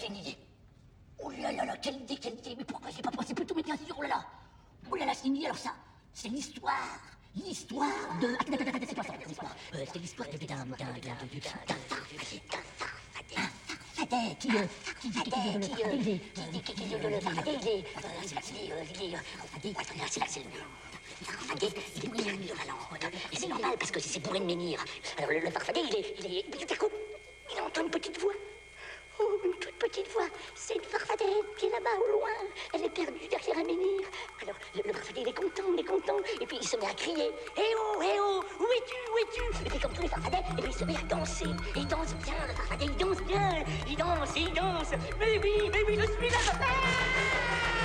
j'ai une idée. Oh là là là, quelle idée, quelle idée. Mais pourquoi j'ai pas pensé plutôt mais bien sûr, oh là là. Oh là là, c'est une idée, alors ça, c'est l'histoire. L'histoire de. Attends, attends, attends, c'est pas ça, l'histoire. Euh, c'est l'histoire d'un. d'un. d'un. d'un. farfadet qui. euh, qui qui il est. qui il est. euh, c'est c'est. euh, il est. euh, c'est c'est il est c'est normal, parce que c'est bourré de menhir. Alors le, farfadet, il est. Il est. À coup, il entend une petite voix. Oh, une toute petite voix. C'est une farfadette qui est là-bas au loin. Elle est perdue derrière un menhir. Alors, le, le farfadet, il est content, il est content. Et puis, il se met à crier. Eh oh, eh oh, où es-tu, où es-tu? Et puis, comme tous les farfadets, et puis, il se met à danser. Et il danse bien, le farfadet, il danse bien. Il danse, il danse. Mais oui, mais oui, je suis là. Ah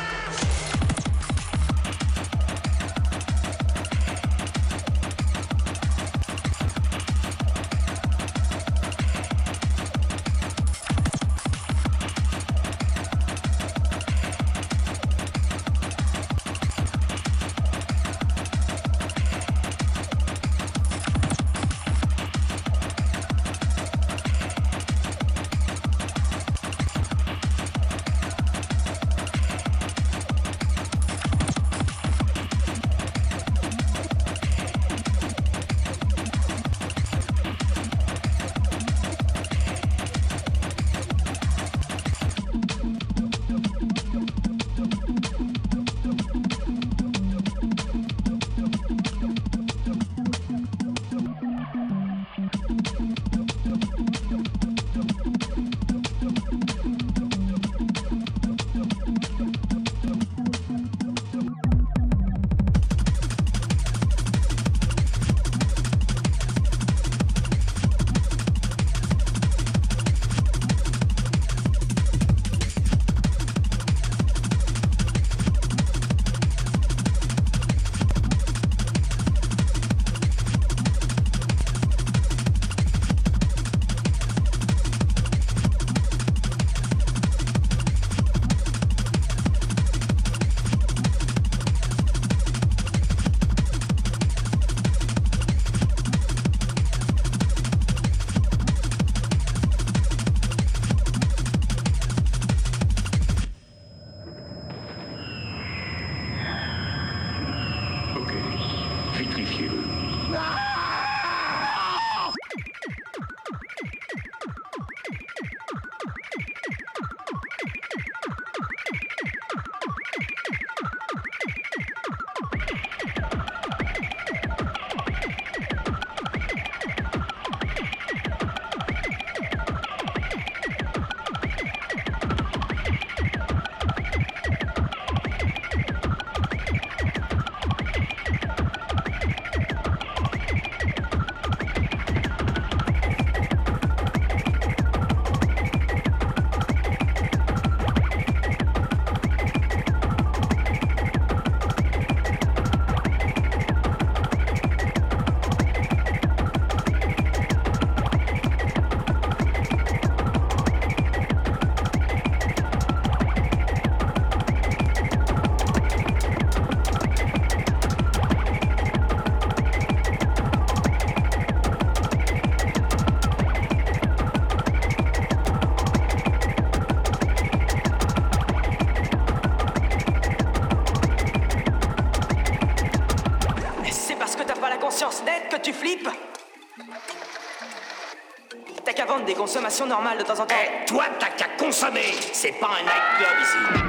consommations normales de temps en temps. Eh, toi, t'as qu'à consommer C'est pas un nightclub ici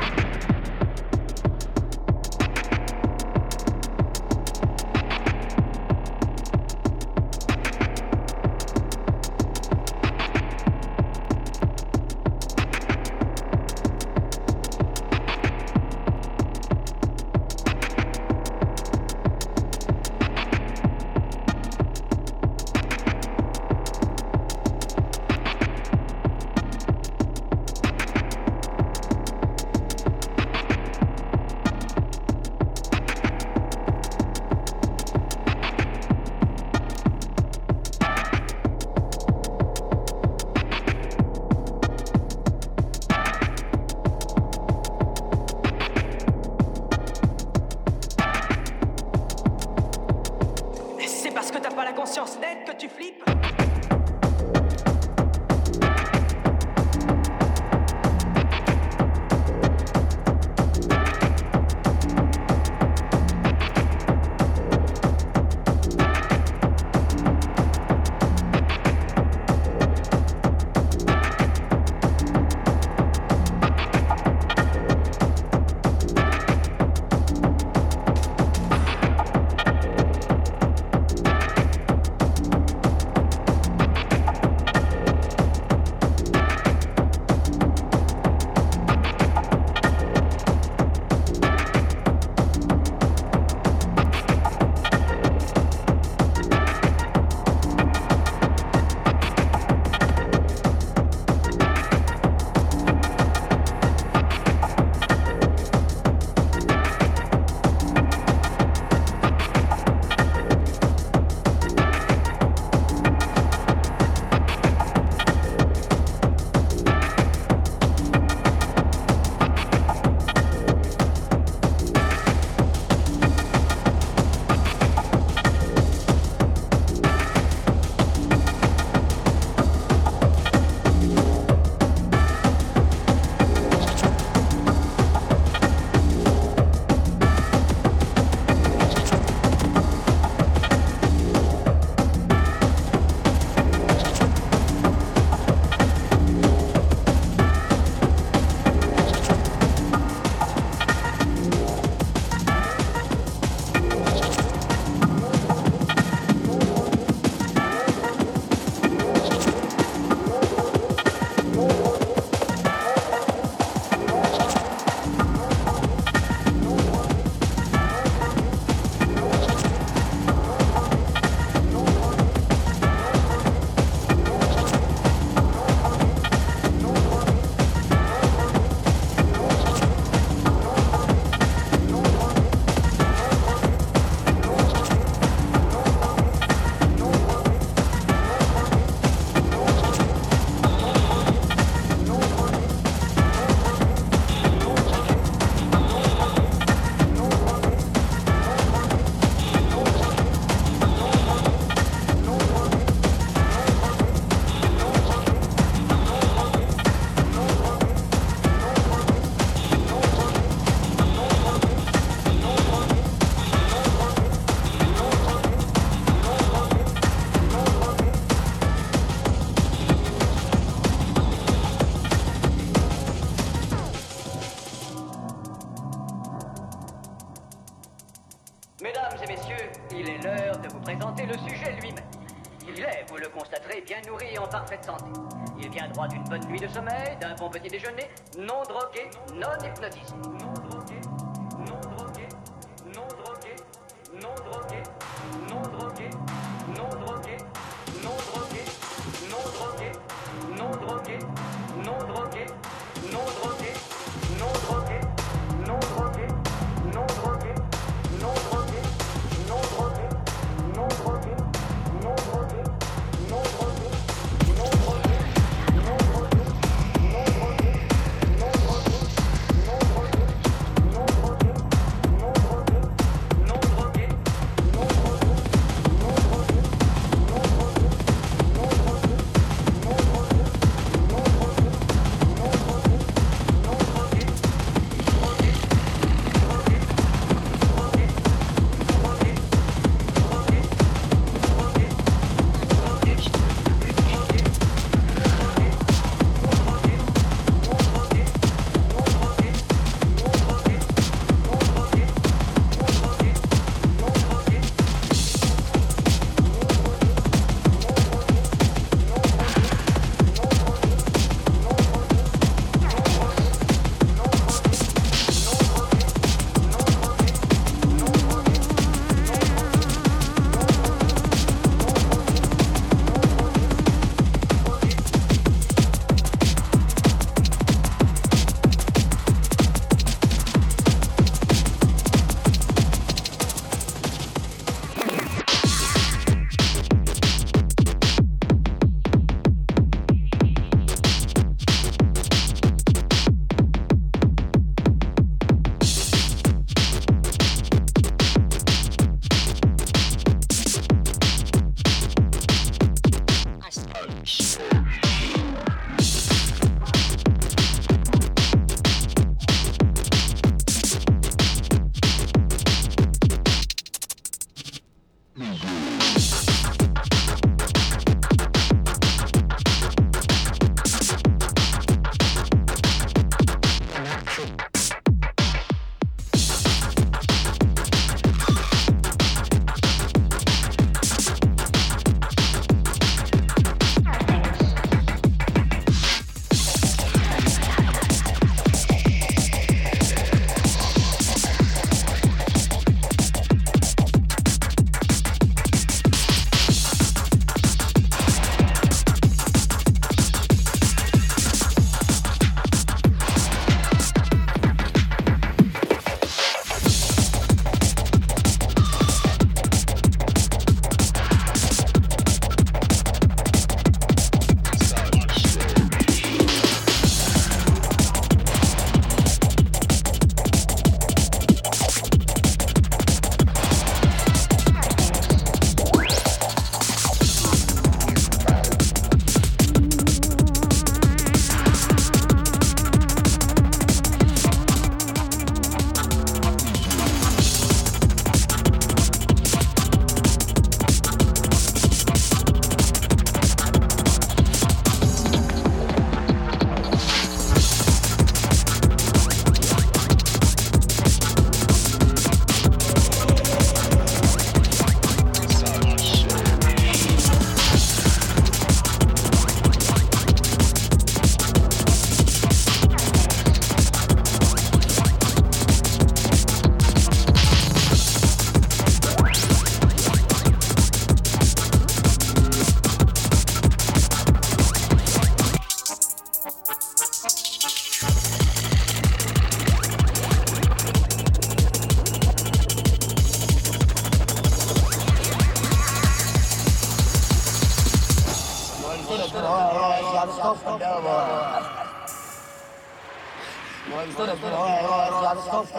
One stone, one stone,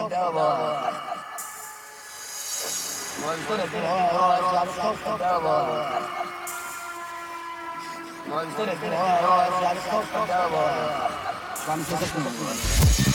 one stone, one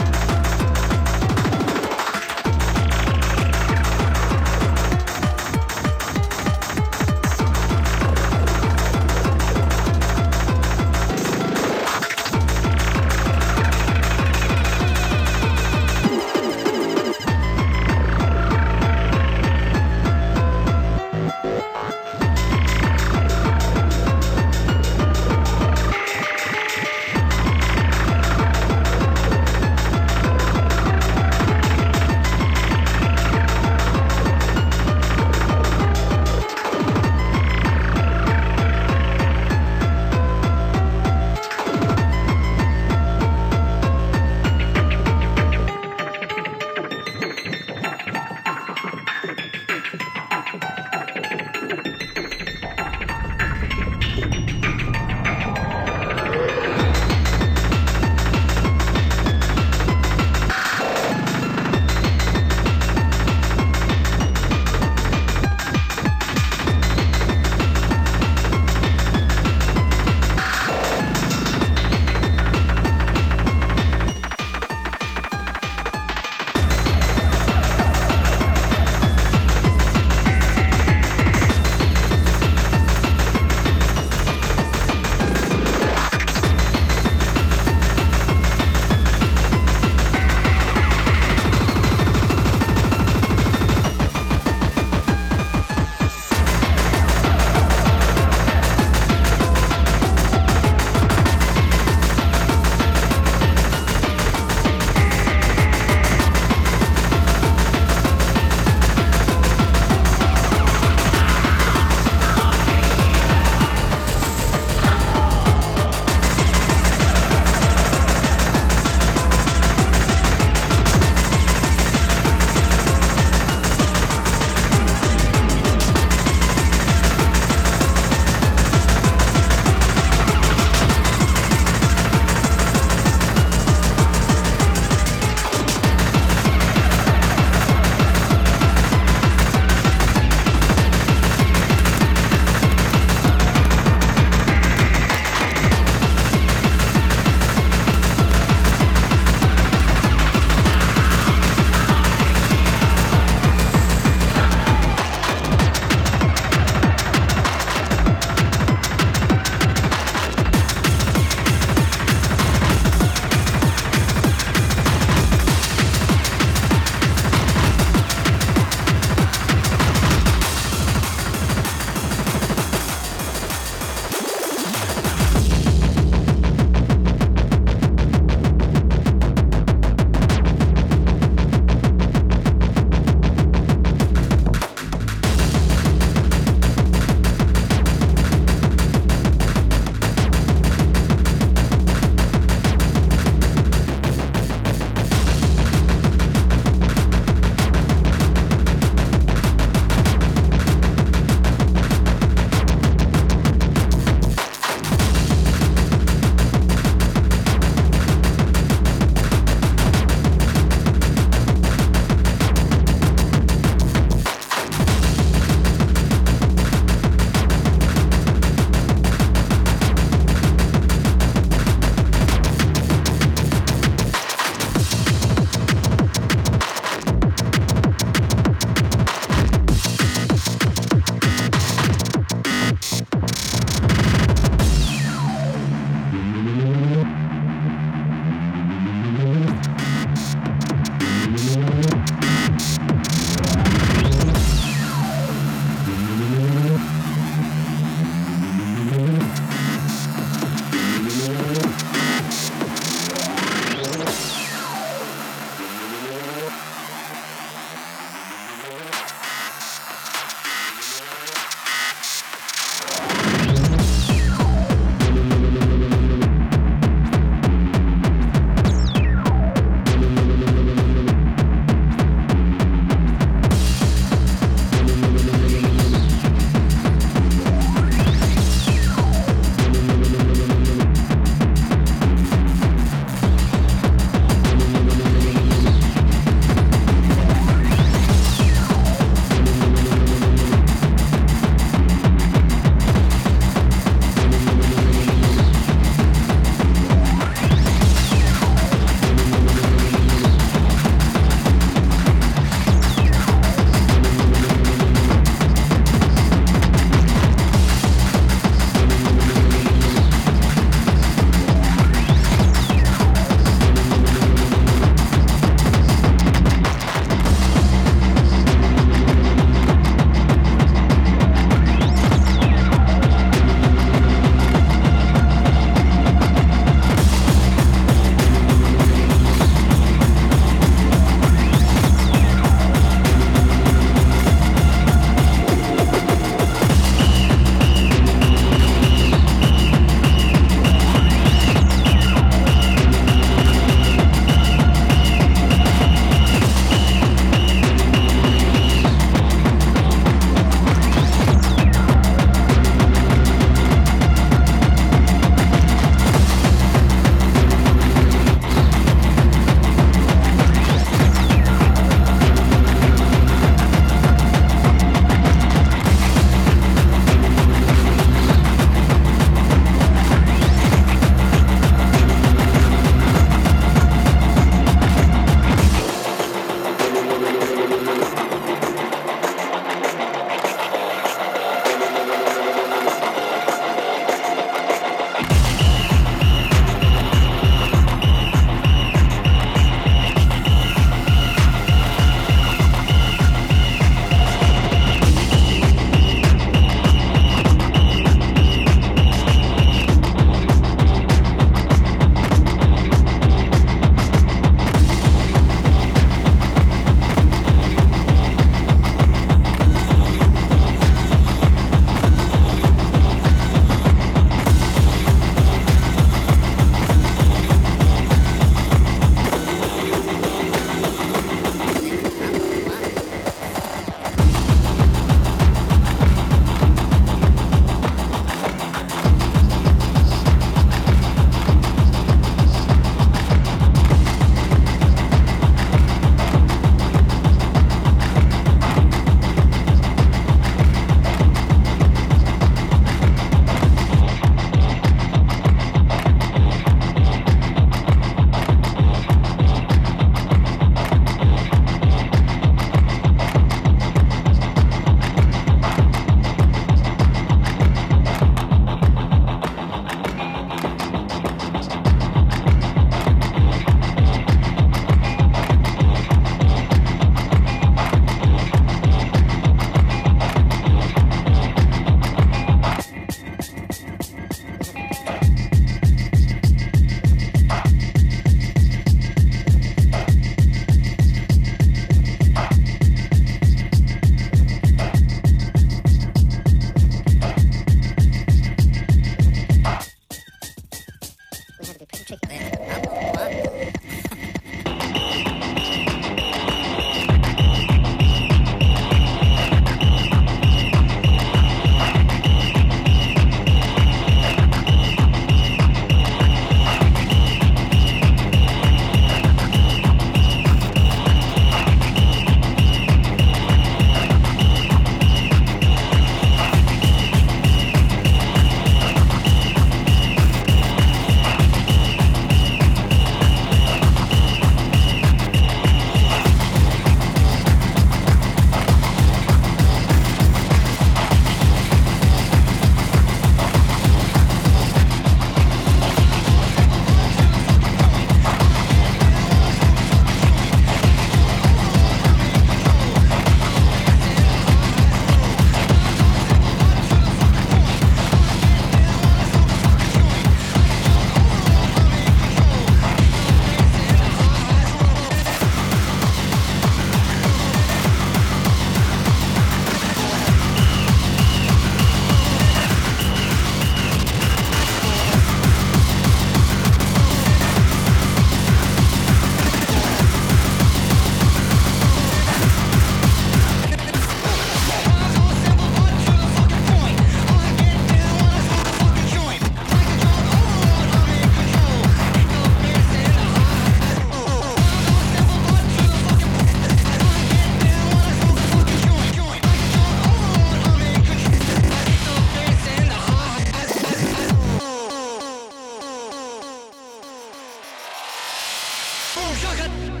让开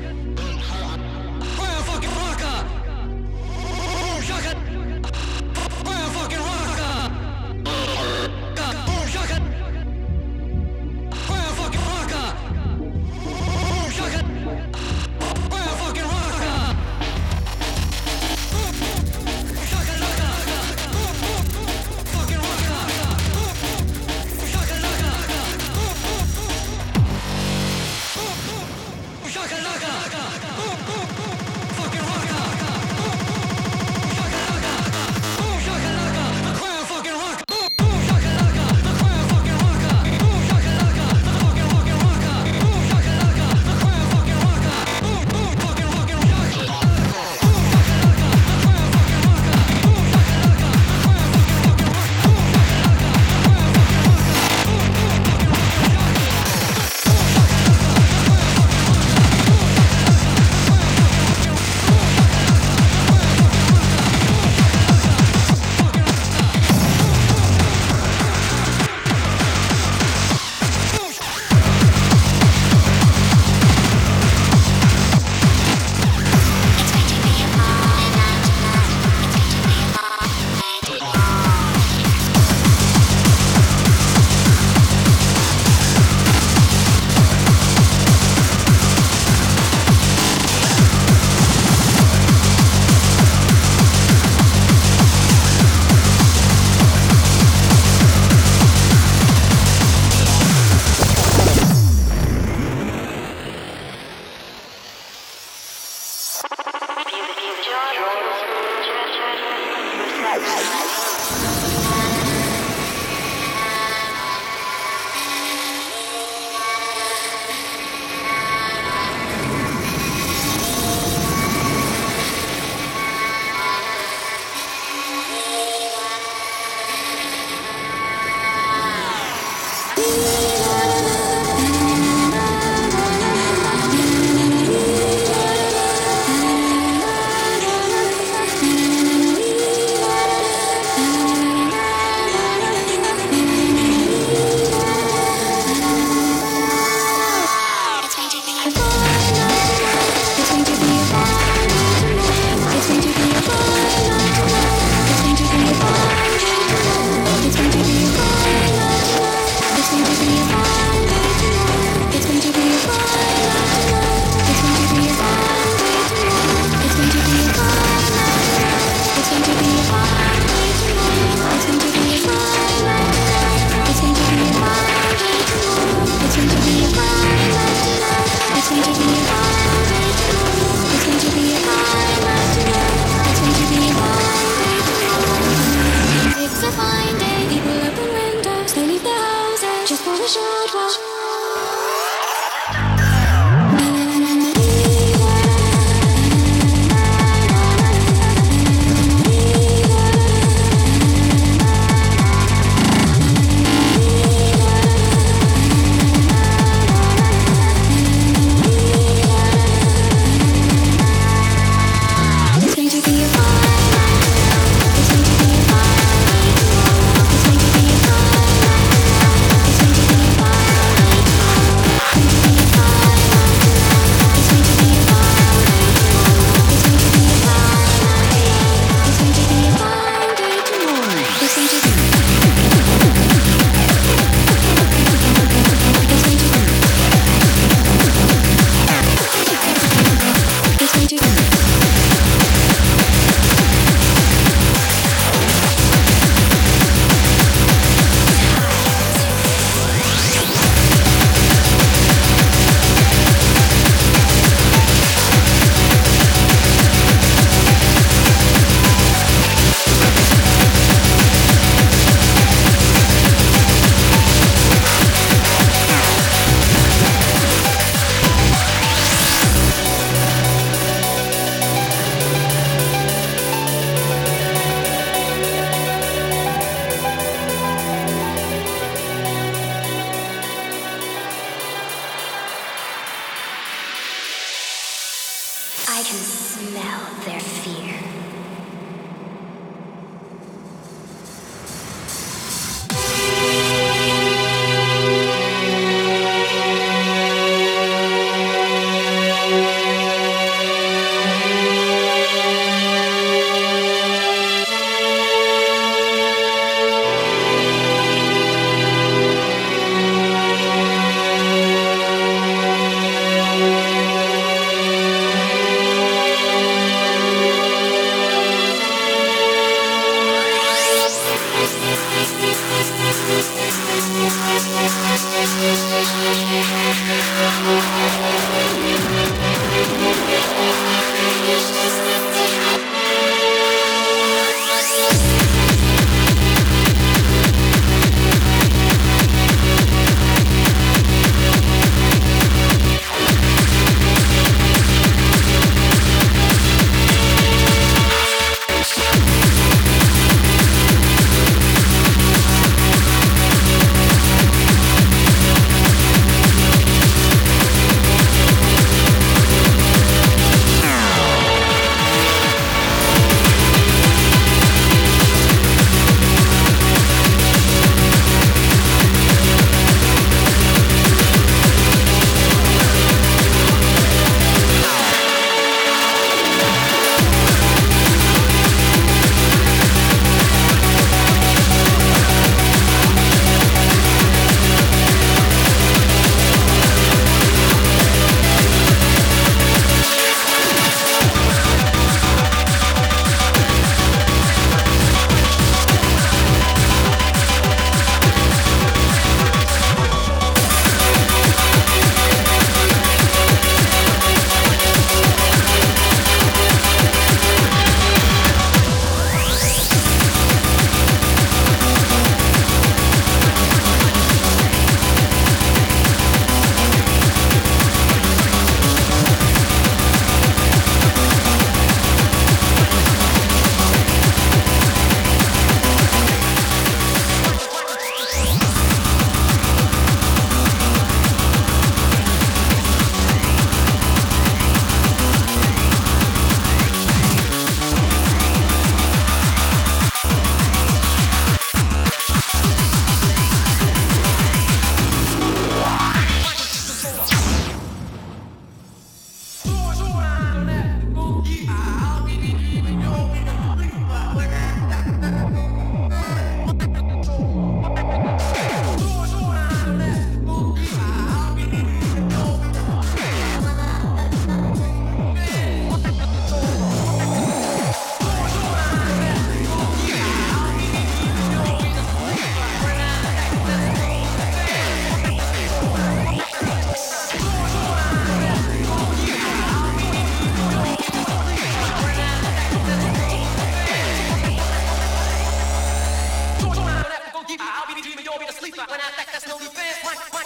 When I attack, there's no defense. One.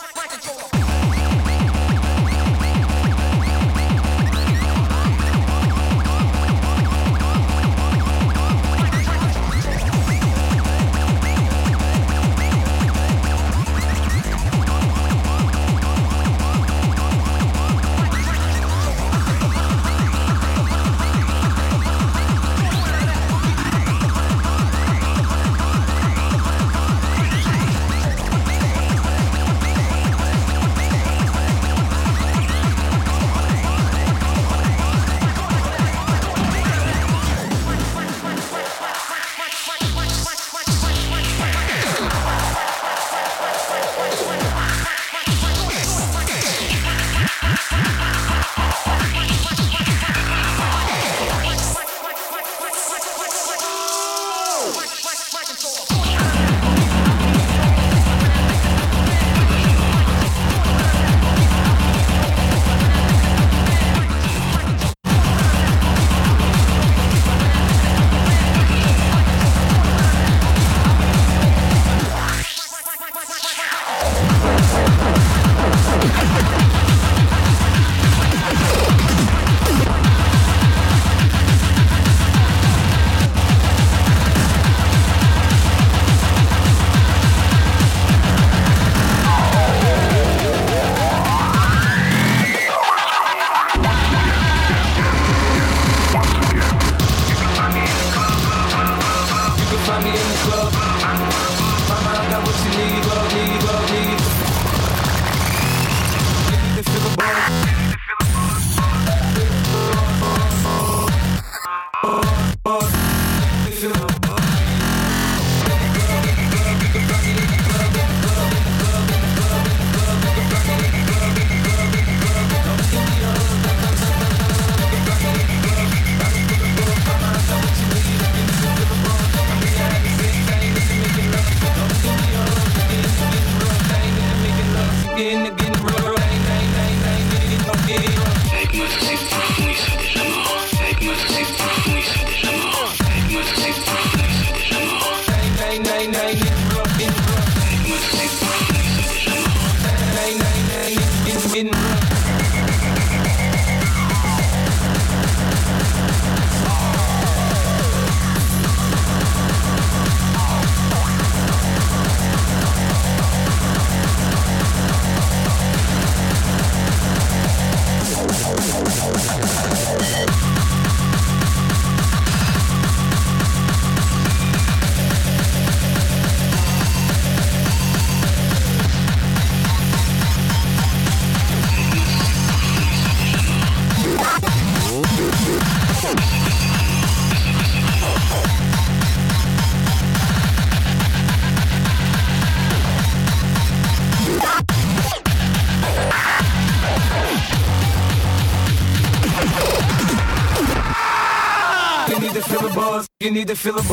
Buzz. You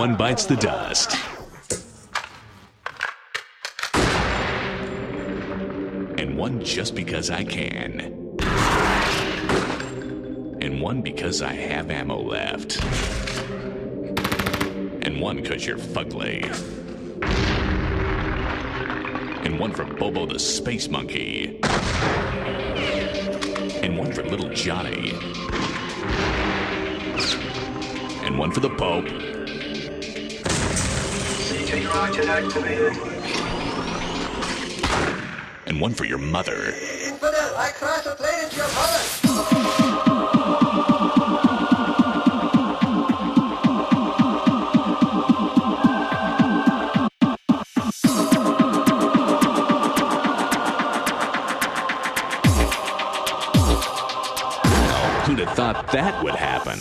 one bites the dust. And one just because I can. And one because I have ammo left. And one because you're fugly. And one for Bobo the Space Monkey. And one for little Johnny. And one for the Pope. And one for your mother. I crash a plane into your mother! Who'd have thought that would happen?